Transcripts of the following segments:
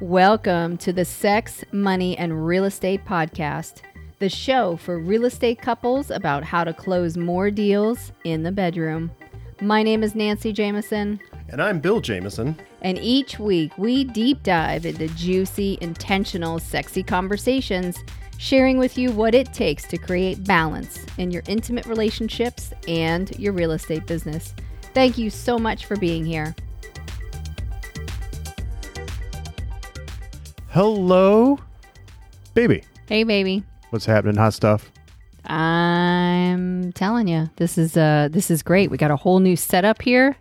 Welcome to the Sex, Money, and Real Estate Podcast, the show for real estate couples about how to close more deals in the bedroom. My name is Nancy Jameson, And I'm Bill Jameson. and each week we deep dive into juicy, intentional, sexy conversations, sharing with you what it takes to create balance in your intimate relationships and your real estate business. Thank you so much for being here. Hello, baby. Hey, baby. What's happening? Hot stuff. I'm telling you, this is uh this is great. We got a whole new setup here.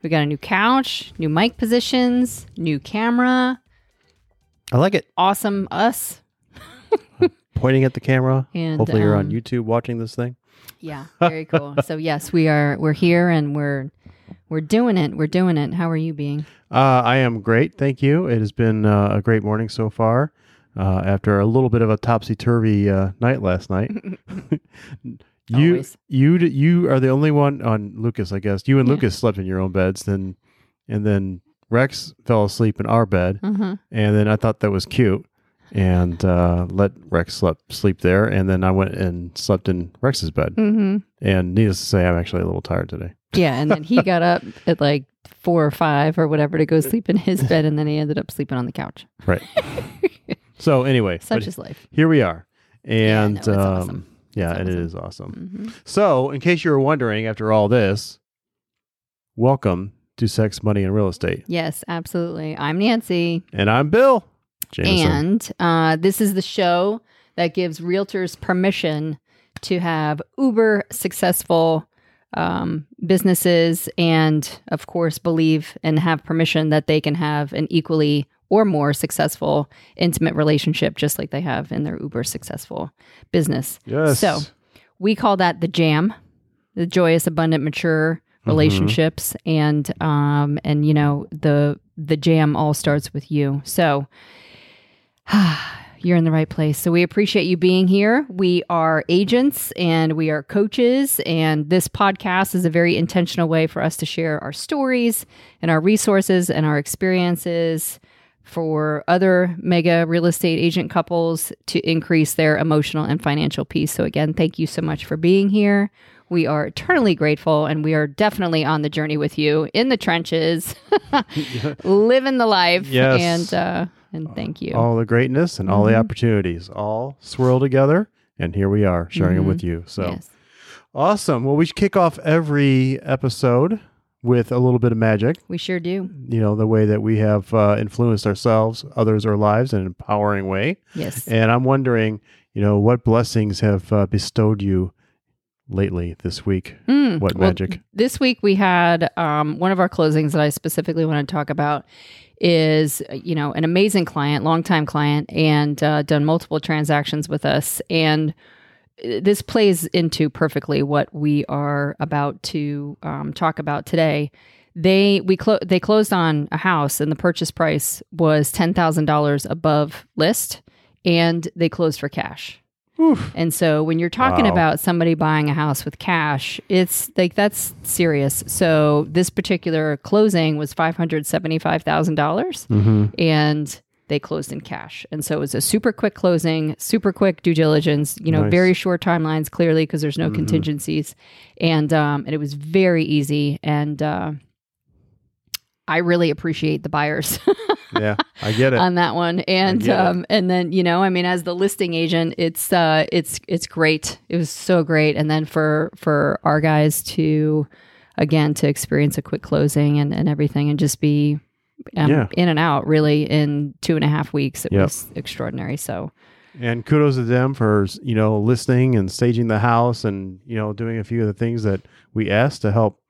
We got a new couch, new mic positions, new camera. I like it. Awesome us. Pointing at the camera. And, Hopefully, you're on um, YouTube watching this thing. Yeah, very cool. so yes, we are we're here and we're we're doing it. We're doing it. How are you being? Uh, I am great. Thank you. It has been uh, a great morning so far. Uh, after a little bit of a topsy turvy uh, night last night. you, Always. you, you are the only one on Lucas. I guess you and Yeah. Lucas slept in your own beds. Then, and then Rex fell asleep in our bed. Uh-huh. and then I thought that was cute, and uh, let Rex sleep sleep there, and then I went and slept in Rex's bed. Mm-hmm. And needless to say, I'm actually a little tired today. Yeah, and then he got up at like four or five or whatever to go sleep in his bed, and then he ended up sleeping on the couch. Right. so anyway, Such is life. here we are, Yeah, and no, um, awesome. yeah, and it awesome. is awesome. hmm So, in case you were wondering, after all this, welcome to Sex, Money, and Real Estate, Yes, absolutely. I'm Nancy. and I'm Bill Jameson. And uh, this is the show that gives realtors permission to have uber successful um, businesses and, of course, believe and have permission that they can have an equally or more successful intimate relationship, just like they have in their uber successful business. yes. So, we call that the jam, the joyous, abundant, mature Mm-hmm. relationships, and um, and you know the the jam all starts with you. So you're in the right place. So we appreciate you being here. We are agents and we are coaches, and this podcast is a very intentional way for us to share our stories and our resources and our experiences for other mega real estate agent couples to increase their emotional and financial peace. So, again, thank you so much for being here. We are eternally grateful and we are definitely on the journey with you in the trenches, living the life. Yes. And, uh, and thank you. all the greatness and all the Mhm. opportunities all swirl together, and here we are sharing them Mhm. with you. So. Yes. Awesome. Well, we kick off every episode with a little bit of magic. We sure do. You know, the way that we have uh, influenced ourselves, others, our lives in an empowering way. Yes. And I'm wondering, you know, what blessings have uh, bestowed you lately this week? Mm, What well, magic? this week we had um, one of our closings that I specifically want to talk about is you know an amazing client, longtime client, and uh, done multiple transactions with us, and uh, this plays into perfectly what we are about to um, talk about today. They we clo- they closed on a house, and the purchase price was ten thousand dollars above list, and they closed for cash. Oof. And so when you're talking Wow. about somebody buying a house with cash, it's like that's serious. So this particular closing was five hundred seventy-five thousand dollars, Mm-hmm. and they closed in cash. And so it was a super quick closing, super quick due diligence. You know, Nice. very short timelines, clearly because there's no Mhm. contingencies, and um, and it was very easy. And uh, I really appreciate the buyers. Yeah, I get it. on that one and get it. um and then you know i mean as the listing agent it's uh it's it's great it was so great and then for for our guys to again to experience a quick closing and and everything and just be um, Yeah. in and out really in two and a half weeks it Yep. was extraordinary so and kudos to them for you know listing and staging the house and you know doing a few of the things that we asked to help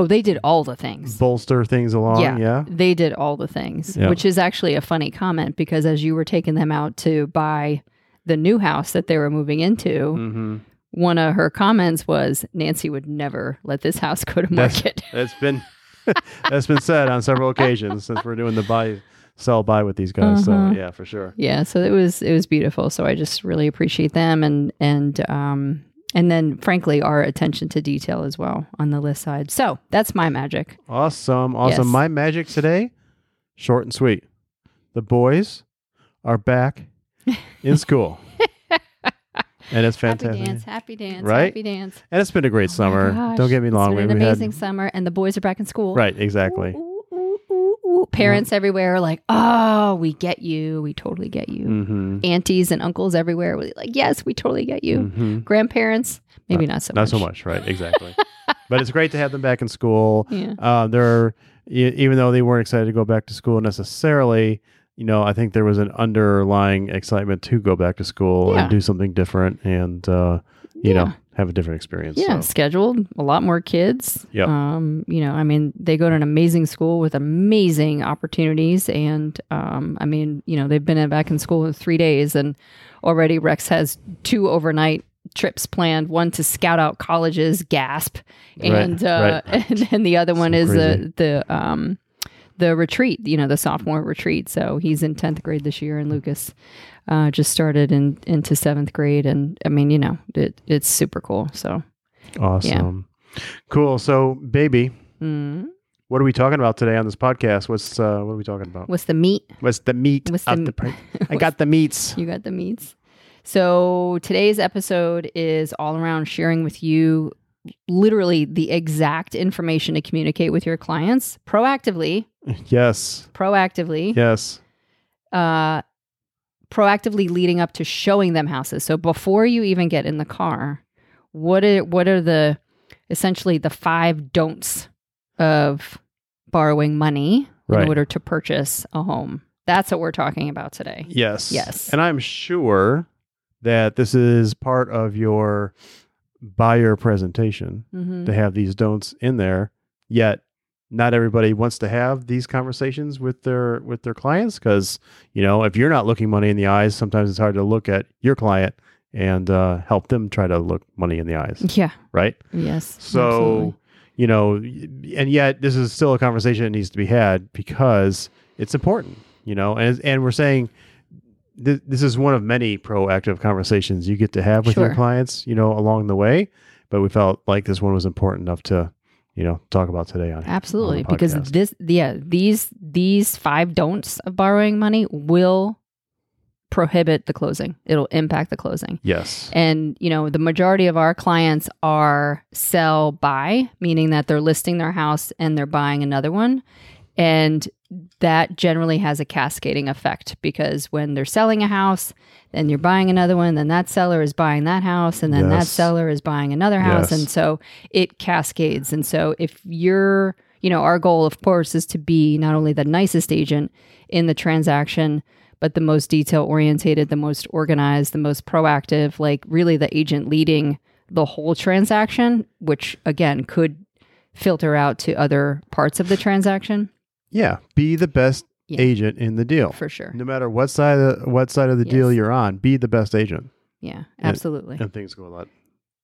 oh they did all the things bolster things along. Yeah. Yeah. they did all the things Yeah. which is actually a funny comment because as you were taking them out to buy the new house that they were moving into Mm-hmm. one of her comments was Nancy would never let this house go to That's- market. That's been that's been said on several occasions since we're doing the buy sell buy with these guys. Uh-huh. So yeah, for sure. yeah, so it was it was beautiful. So I just really appreciate them and and um and then frankly our attention to detail as well on the list side. So that's my magic. Awesome, awesome. Yes. My magic today, short and sweet. the boys are back in school. and it's fantastic. Happy dance, happy dance, Right? happy dance. And it's been a great Oh summer. Don't get me it's wrong. been we an amazing had summer, and the boys are back in school. right, exactly. Ooh, Parents everywhere are like, "Oh, we get you. We totally get you." Mm-hmm. Aunties and uncles everywhere were like, "Yes, we totally get you." hmm Grandparents, maybe not so Not much. so much, right? Exactly. but it's great to have them back in school. Yeah. Uh, they're e- even though they weren't excited to go back to school necessarily. You know, I think there was an underlying excitement to go back to school Yeah. and do something different, and uh, you Yeah. know, have a different experience. Yeah, So, scheduled a lot more kids. Yeah. Um, you know, I mean, they go to an amazing school with amazing opportunities, and um, I mean, you know, they've been back in school in three days, and already Rex has two overnight trips planned. One to scout out colleges, gasp, Right, and uh, and then the other one So is crazy. the the um the retreat. You know, the sophomore retreat. So he's in tenth grade this year, and Lucas. Uh, just started in into seventh grade, and I mean, you know, it, it's super cool. So, awesome, cool. So, baby, mm. what are we talking about today on this podcast? What's uh, what are we talking about? What's the meat? What's the meat What's the- I got the meats. You got the meats. So today's episode is all around sharing with you literally the exact information to communicate with your clients proactively, Yes, proactively, yes, uh, proactively leading up to showing them houses. So before you even get in the car, what are what are the essentially the five don'ts of borrowing money Right. in order to purchase a home? That's what we're talking about today. yes, Yes. And I'm sure that this is part of your buyer presentation Mm-hmm. to have these don'ts in there. Yet, not everybody wants to have these conversations with their with their clients because you know if you're not looking money in the eyes, sometimes it's hard to look at your client and uh, help them try to look money in the eyes, Yeah. right? Yes. So, absolutely. you know, and yet this is still a conversation that needs to be had because it's important, you know, and and we're saying th- this is one of many proactive conversations you get to have with Sure. your clients, you know, along the way. But we felt like this one was important enough to, you know, talk about today on Absolutely, on because this, yeah, these these five don'ts of borrowing money will prohibit the closing. It'll impact the closing. Yes. And you know, the majority of our clients are sell buy, meaning that they're listing their house and they're buying another one. And that generally has a cascading effect because when they're selling a house, then you're buying another one, then that seller is buying that house, and then that seller is buying another house. Yes. And so it cascades. And so if you're, you know, our goal, of course, is to be not only the nicest agent in the transaction, but the most detail orientated, the most organized, the most proactive, like really the agent leading the whole transaction, which again could filter out to other parts of the transaction Yeah. Be the best Yeah. agent in the deal. for sure. No matter what side of the, what side of the deal you're on, be the best agent, Yeah, absolutely. and things go a lot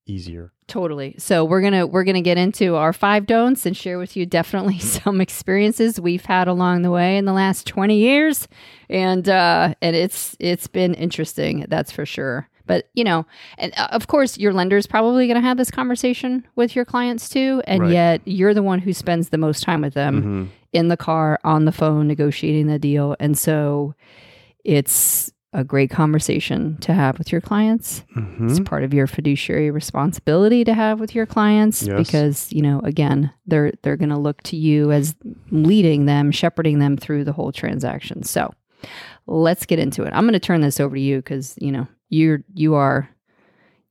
easier. Totally. So we're gonna we're gonna get into our five don'ts and share with you definitely some experiences we've had along the way in the last twenty years, and uh, and it's it's been interesting. That's for sure. But you know, and uh, of course, your lender's probably going to have this conversation with your clients too, and Right. yet you're the one who spends the most time with them Mhm. In the car, on the phone, negotiating the deal, and so it's a great conversation to have with your clients. Mhm. It's part of your fiduciary responsibility to have with your clients Yes. because, you know, again, they're they're going to look to you as leading them, shepherding them through the whole transaction. So, let's get into it. I'm going to turn this over to you cuz, you know, you're you are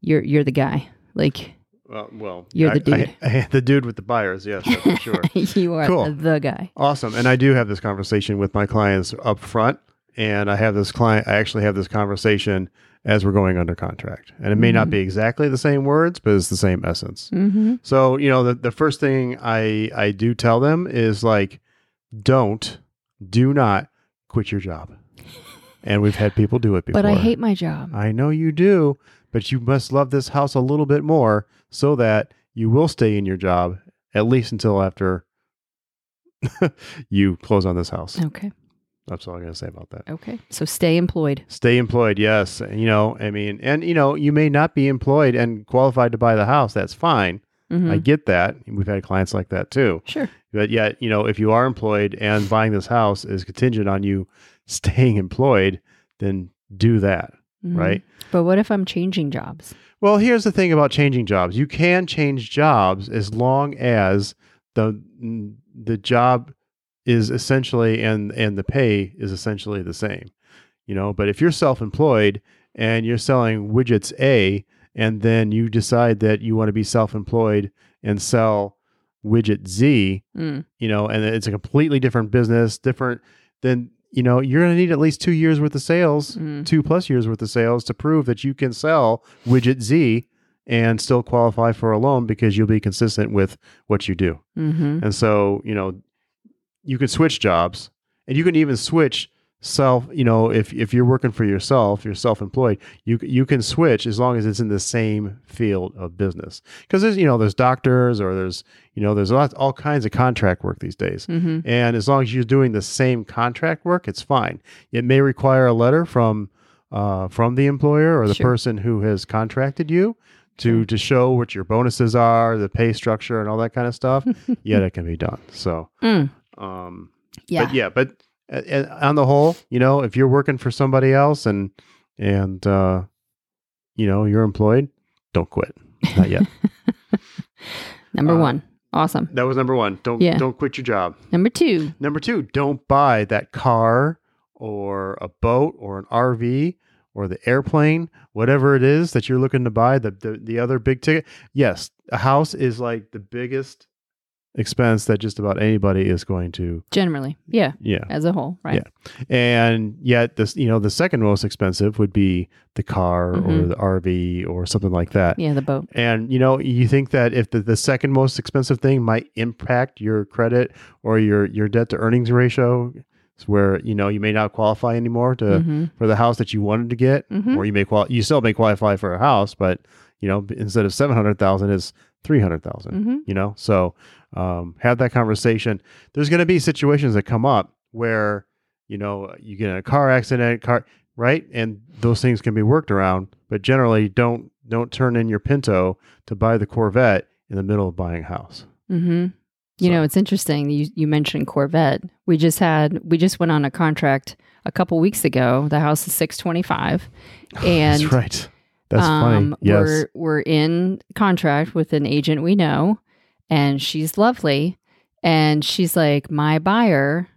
you're you're the guy. Like Well, well, You're I- the dude. I- I- the dude with the buyers, yes, for sure. you are Cool. the guy. Awesome. And I do have this conversation with my clients up front. And I have this client, I actually have this conversation as we're going under contract. And it may not Mhm. be exactly the same words, but it's the same essence. Mhm. So, you know, the, the first thing I, I do tell them is like, don't, do not quit your job. And we've had people do it before. But I hate my job. I know you do, but you must love this house a little bit more so that you will stay in your job at least until after you close on this house. Okay. That's all I'm going to say about that. Okay. So stay employed. Stay employed, yes. You know, I mean, and you know, you may not be employed and qualified to buy the house. That's fine. Mhm. I get that. We've had clients like that too. sure. But yet, you know, if you are employed and buying this house is contingent on you staying employed, then do that, Mhm. right? But what if I'm changing jobs? Well, here's the thing about changing jobs. You can change jobs as long as the the job is essentially and and the pay is essentially the same. You know, but if you're self-employed and you're selling widgets A and then you decide that you want to be self-employed and sell widget Z, Mm. you know, and it's a completely different business, different then you know, you're going to need at least 2 years worth of sales Mm. two plus years worth of sales to prove that you can sell widget Z and still qualify for a loan because you'll be consistent with what you do. hmm And so, you know, you can switch jobs and you can even switch self, you know, if, if you're working for yourself, you're self-employed, you, you can switch as long as it's in the same field of business. Cause there's, you know, there's doctors or there's, you know, there's lots, all kinds of contract work these days. hmm And as long as you're doing the same contract work, it's fine. It may require a letter from uh, from the employer or the Sure. person who has contracted you to to show what your bonuses are, the pay structure, and all that kind of stuff. yeah, it can be done. So, Mm. um, Yeah. but yeah, but uh, on the whole, you know, if you're working for somebody else and and uh, you know you're employed, don't quit. Not yet. Number Uh, one. Awesome. that was number one. Don't Yeah. don't quit your job. Number two. Number two, don't buy that car or a boat or an RV or the airplane, whatever it is that you're looking to buy, the, the, the other big ticket. Yes, a house is like the biggest expense that just about anybody is going to, Generally. Yeah. yeah. As a whole. Right. Yeah. And yet this, you know, the second most expensive would be the car or Mhm. the RV or something like that. Yeah. The boat. And you know, you think that if the, the second most expensive thing might impact your credit or your your debt to earnings ratio, it's where you know you may not qualify anymore to hmm for the house that you wanted to get, Mhm. or you may qual you still may qualify for a house, but you know instead of seven hundred thousand is three hundred thousand. hmm You know, so um, have that conversation. There's going to be situations that come up where you know you get in a car accident, car right, and those things can be worked around. But generally, don't don't turn in your Pinto to buy the Corvette in the middle of buying a house. hmm You So- know, it's interesting. You you mentioned Corvette. We just had we just went on a contract a couple weeks ago. The house is six twenty five, and That's right. That's um, funny. Yes. we're we're in contract with an agent we know, and she's lovely, and she's like, my buyer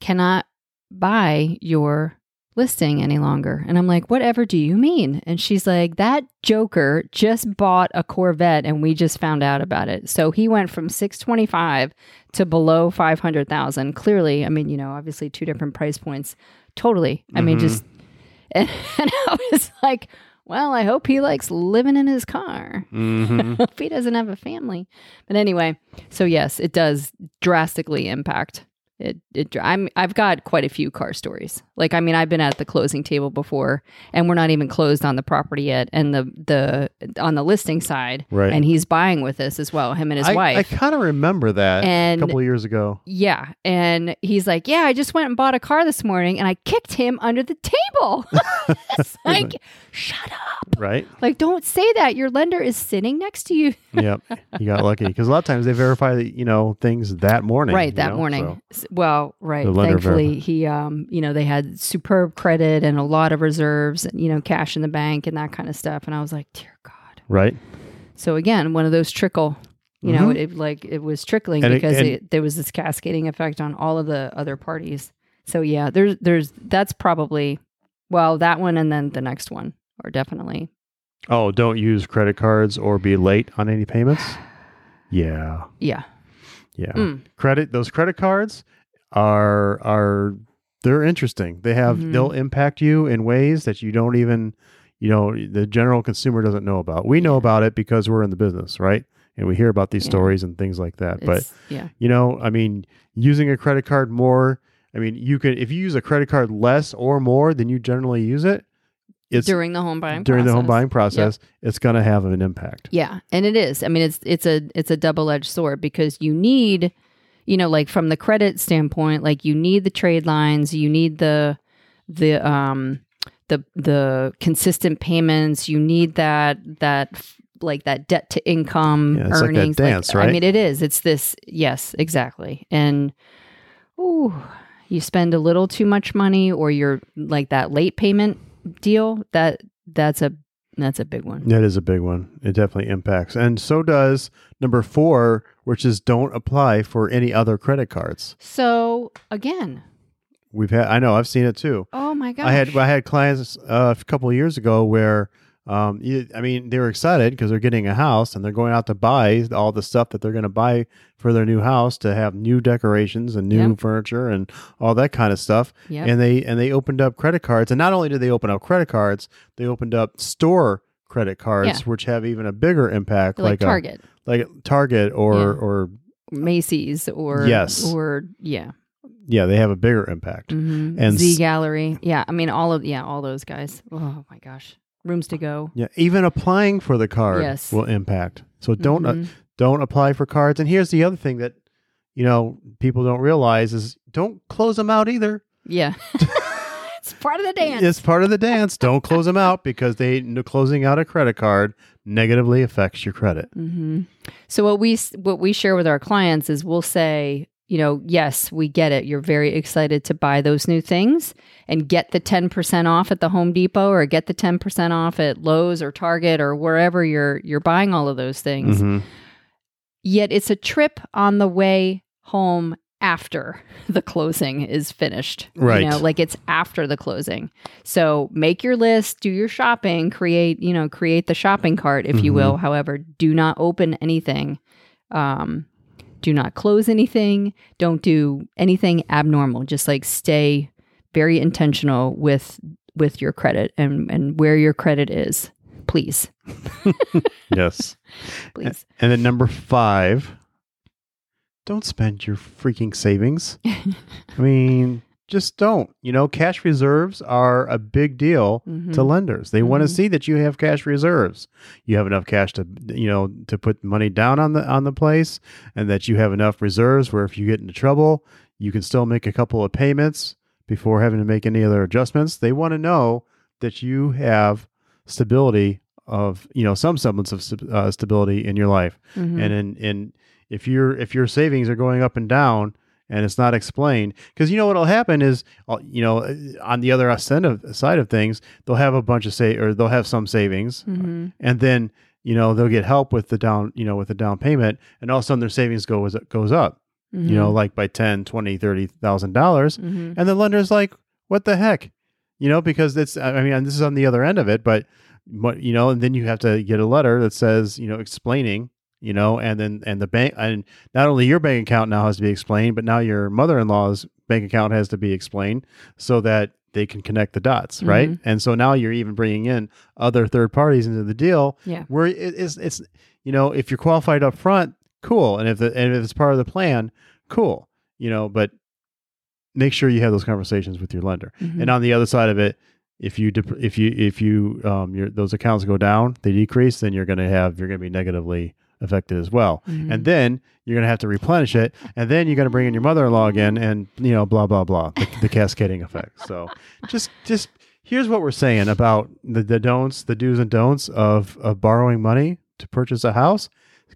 cannot buy your listing any longer. And I'm like, whatever do you mean? And she's like, that joker just bought a Corvette and we just found out about it. So he went from 625 to below 500,000. Clearly, I mean, you know, obviously two different price points. Totally. I mean, Mhm. just and, and I was like, well, I hope he likes living in his car. Mhm. hope he doesn't have a family. But anyway, so yes, it does drastically impact it. It I'm I've got quite a few car stories. Like I mean, I've been at the closing table before, and we're not even closed on the property yet, and the the on the listing side, Right. and he's buying with us as well, him and his I, wife. I kind of remember that And- a couple of years ago. yeah, and he's like, "Yeah, I just went and bought a car this morning, and I kicked him under the table." like, shut up! Right? Like, don't say that. Your lender is sitting next to you. yep. You got lucky because a lot of times they verify the, you know things that morning. right that know, morning so- well right thankfully he um you know they had superb credit and a lot of reserves and you know cash in the bank and that kind of stuff and i was like dear god right. so again one of those trickle you know Mhm. it like it was trickling And because and- it, there was this cascading effect on all of the other parties so yeah there's there's that's probably well that one and then the next one are definitely Oh, don't use credit cards or be late on any payments. Yeah. yeah Yeah. Mm. Credit those credit cards are are they're interesting. They have Mhm. they'll impact you in ways that you don't even you know the general consumer doesn't know about. We know about it because we're in the business, right? And we hear about these Yeah. stories and things like that. But yeah you know, I mean, using a credit card more, I mean, you can if you use a credit card less or more than you generally use it, it's during the home buying during the home buying process, it's going to have an impact. Yeah, and it is. I mean, it's it's a it's a double edged sword because you need, you know, like from the credit standpoint, like you need the trade lines, you need the the um the the consistent payments, you need that that like that debt to income Yeah, it's like that earnings. dance, I right? mean, it is. It's this. Yes, exactly. And ooh, you spend a little too much money, or you're like that late payment deal. That that's a that's a big one. That is a big one. It definitely impacts. And so does number four, which is don't apply for any other credit cards. So again, We've had, I know, I've seen it too. oh my gosh, I had, I had clients uh, a couple of years ago where, um, I mean, they were excited because they're getting a house and they're going out to buy all the stuff that they're going to buy for their new house to have new decorations and new Yep. furniture and all that kind of stuff. Yep. And they and they opened up credit cards, and not only did they open up credit cards, they opened up store credit cards, Yeah. which have even a bigger impact, like, like, a- Target, like Target or Yeah. or Macy's, or Yes. or yeah, yeah, they have a bigger impact. hmm And Z Gallerie. Yeah, I mean all of yeah all those guys. Oh my gosh, rooms to go. Yeah, even applying for the card Yes. will impact. So don't uh, Mhm. don't apply for cards. And here's the other thing that you know people don't realize is don't close them out either. yeah, it's part of the dance. It's part of the dance. Don't close them out because they closing out a credit card negatively affects your credit. hmm So what we what we share with our clients is we'll say, you know, yes, we get it. You're very excited to buy those new things and get the 10% off at the Home Depot or get the 10% off at Lowe's or Target or wherever you're you're buying all of those things. Mhm. Yet it's a trip on the way home after the closing is finished. Right. You know, like it's after the closing. So make your list, do your shopping, create, you know, create the shopping cart, if you Mhm. will. However, do not open anything. Um, do not close anything. Don't do anything abnormal. Just like stay very intentional with with your credit and and where your credit is. Please. Yes. Please. And then number five, don't spend your freaking savings. I mean, just don't. You know, cash reserves are a big deal Mhm. to lenders. They want to see that you have cash reserves. You have enough cash to, you know, to put money down on the on the place, and that you have enough reserves where if you get into trouble, you can still make a couple of payments before having to make any other adjustments. They want to know that you have stability of, you know, some semblance of uh, stability in your life Mhm. and in in if your if your savings are going up and down and it's not explained because you know what'll happen is uh, you know uh, on the other side of side of things they'll have a bunch of say or they'll have some savings Mhm. and then you know they'll get help with the down you know with the down payment and all of a sudden their savings goes goes up you know like by 10 20 30 thousand dollars Mhm. and the lender's like, what the heck? You know, because it's, I mean, this is on the other end of it, but, what you know, and then you have to get a letter that says, you know, explaining, you know, and then, and the bank, and not only your bank account now has to be explained, but now your mother in law's bank account has to be explained so that they can connect the dots, right? Mhm. And so now you're even bringing in other third parties into the deal Yeah. where it is, it's, you know, if you're qualified up front, cool. And if the, and if it's part of the plan, cool, you know, but make sure you have those conversations with your lender. Mhm. And on the other side of it, if you dep- if you if you um your those accounts go down, they decrease, then you're going to have you're going to be negatively affected as well. Mhm. And then you're going to have to replenish it, and then you're going to bring in your mother-in-law again, and you know blah blah blah, the, the cascading effect. So just just here's what we're saying about the, the don'ts, the do's and don'ts of of borrowing money to purchase a house.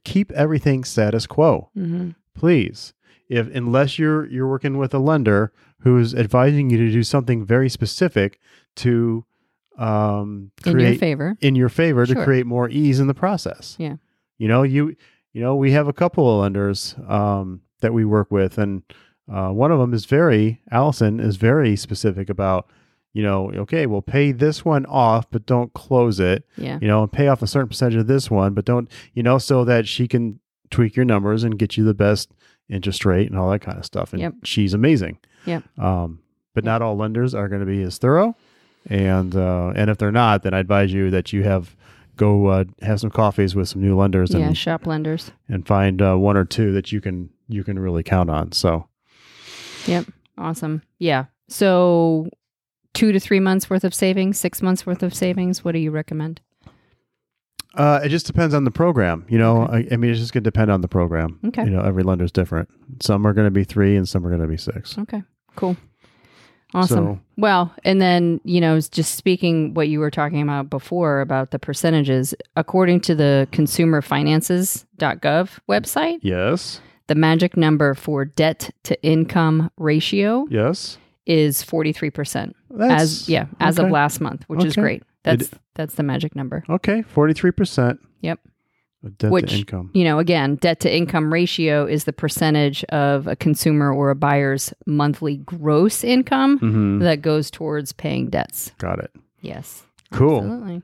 Keep everything status quo Mhm. please if unless you're you're working with a lender who's advising you to do something very specific to um in your create favor. in your favor to create more ease in the process Yeah. You know you you know we have a couple of lenders um that we work with and uh, one of them is very allison is very specific about you know okay we'll pay this one off but don't close it Yeah. you know, and pay off a certain percentage of this one, but don't, you know, so that she can tweak your numbers and get you the best interest rate and all that kind of stuff. And Yep. she's amazing. Yeah. Um, but Yep. not all lenders are going to be as thorough. And, uh, and if they're not, then I advise you that you have go, uh, have some coffees with some new lenders Yeah. and, Shop lenders. and find, uh, one or two that you can, you can really count on. So, Yep. Awesome. Yeah. So two to three months worth of savings, six months worth of savings. What do you recommend? uh, it just depends on the program. You know, I, I mean, it's just going to depend on the program. Okay. You know, every lender's different. Some are going to be three and some are going to be six. Okay. Cool. Awesome. So- well, and then, you know, just speaking what you were talking about before about the percentages, according to the consumerfinances.gov website, Yes. the magic number for debt to income ratio Yes. is 43% That's as yeah, as of last month, which is great. That's that's the magic number. Okay, forty-three percent. Yep. Debt Which- to income. You know, again, debt to income ratio is the percentage of a consumer or a buyer's monthly gross income hmm that goes towards paying debts. Got it. Yes. Cool. Absolutely.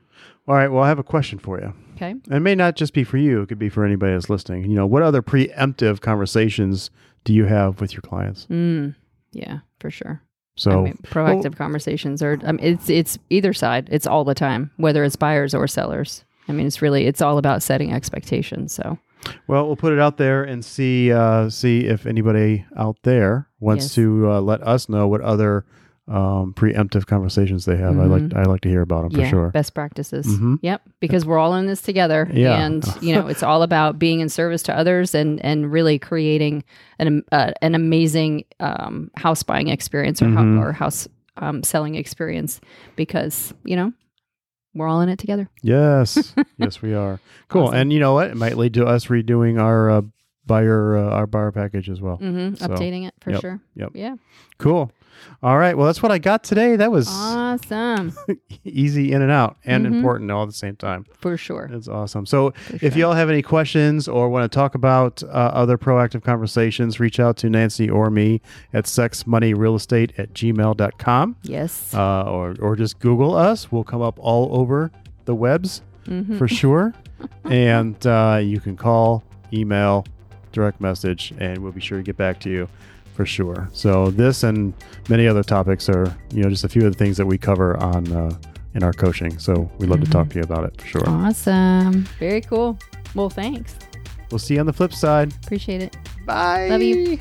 All right. Well, I have a question for you. Okay. And It may not just be for you. It could be for anybody that's listening. You know, what other preemptive conversations do you have with your clients? Mm, yeah, for sure. So, I mean, proactive conversations are. I mean, it's it's either side. It's all the time, whether it's buyers or sellers. I mean, it's really it's all about setting expectations. So well, we'll put it out there and see uh, see if anybody out there wants Yes. to uh, let us know what other um, preemptive conversations they have. I like I like to hear about them for yeah, sure. best practices. Mhm. Yep, because we're all in this together, Yeah. and you know, it's all about being in service to others and and really creating an uh, an amazing um, house buying experience or, Mhm. hou- or house um, selling experience. Because you know, we're all in it together. Yes, yes, we are. Cool. Awesome. And you know what? It might lead to us redoing our uh, buyer uh, our buyer package as well. hmm So, Updating it for yep, sure. yep. Yeah. Cool. All right. Well, that's what I got today. That was Awesome. easy in and out and Mhm. important all at the same time. For sure. It's awesome. So, For if sure. y'all have any questions or want to talk about uh, other proactive conversations, reach out to Nancy or me at sexmoneyrealestate at gmail.com Yes. uh, or, or just Google us. We'll come up all over the webs Mhm. for sure. and uh, you can call, email, direct message, and we'll be sure to get back to you for sure. So this and many other topics are, you know, just a few of the things that we cover on uh, in our coaching. So we'd love to talk to you about it for sure. Awesome. Very cool. Well, thanks. We'll see you on the flip side. Appreciate it. Bye. Love you.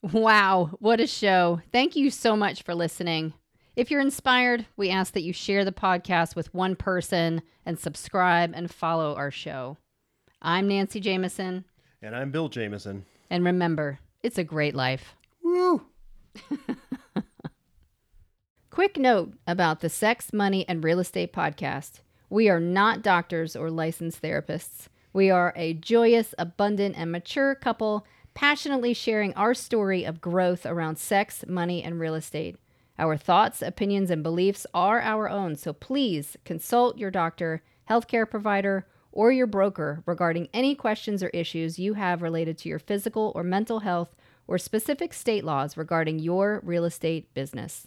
Wow, what a show. Thank you so much for listening. If you're inspired, we ask that you share the podcast with one person and subscribe and follow our show. I'm Nancy Jameson, And I'm Bill Jameson. and remember, it's a great life. Woo. Quick note about the Sex, Money, and Real Estate podcast. We are not doctors or licensed therapists. We are a joyous, abundant, and mature couple passionately sharing our story of growth around sex, money, and real estate. Our thoughts, opinions, and beliefs are our own, so please consult your doctor, healthcare provider, or your broker regarding any questions or issues you have related to your physical or mental health or specific state laws regarding your real estate business.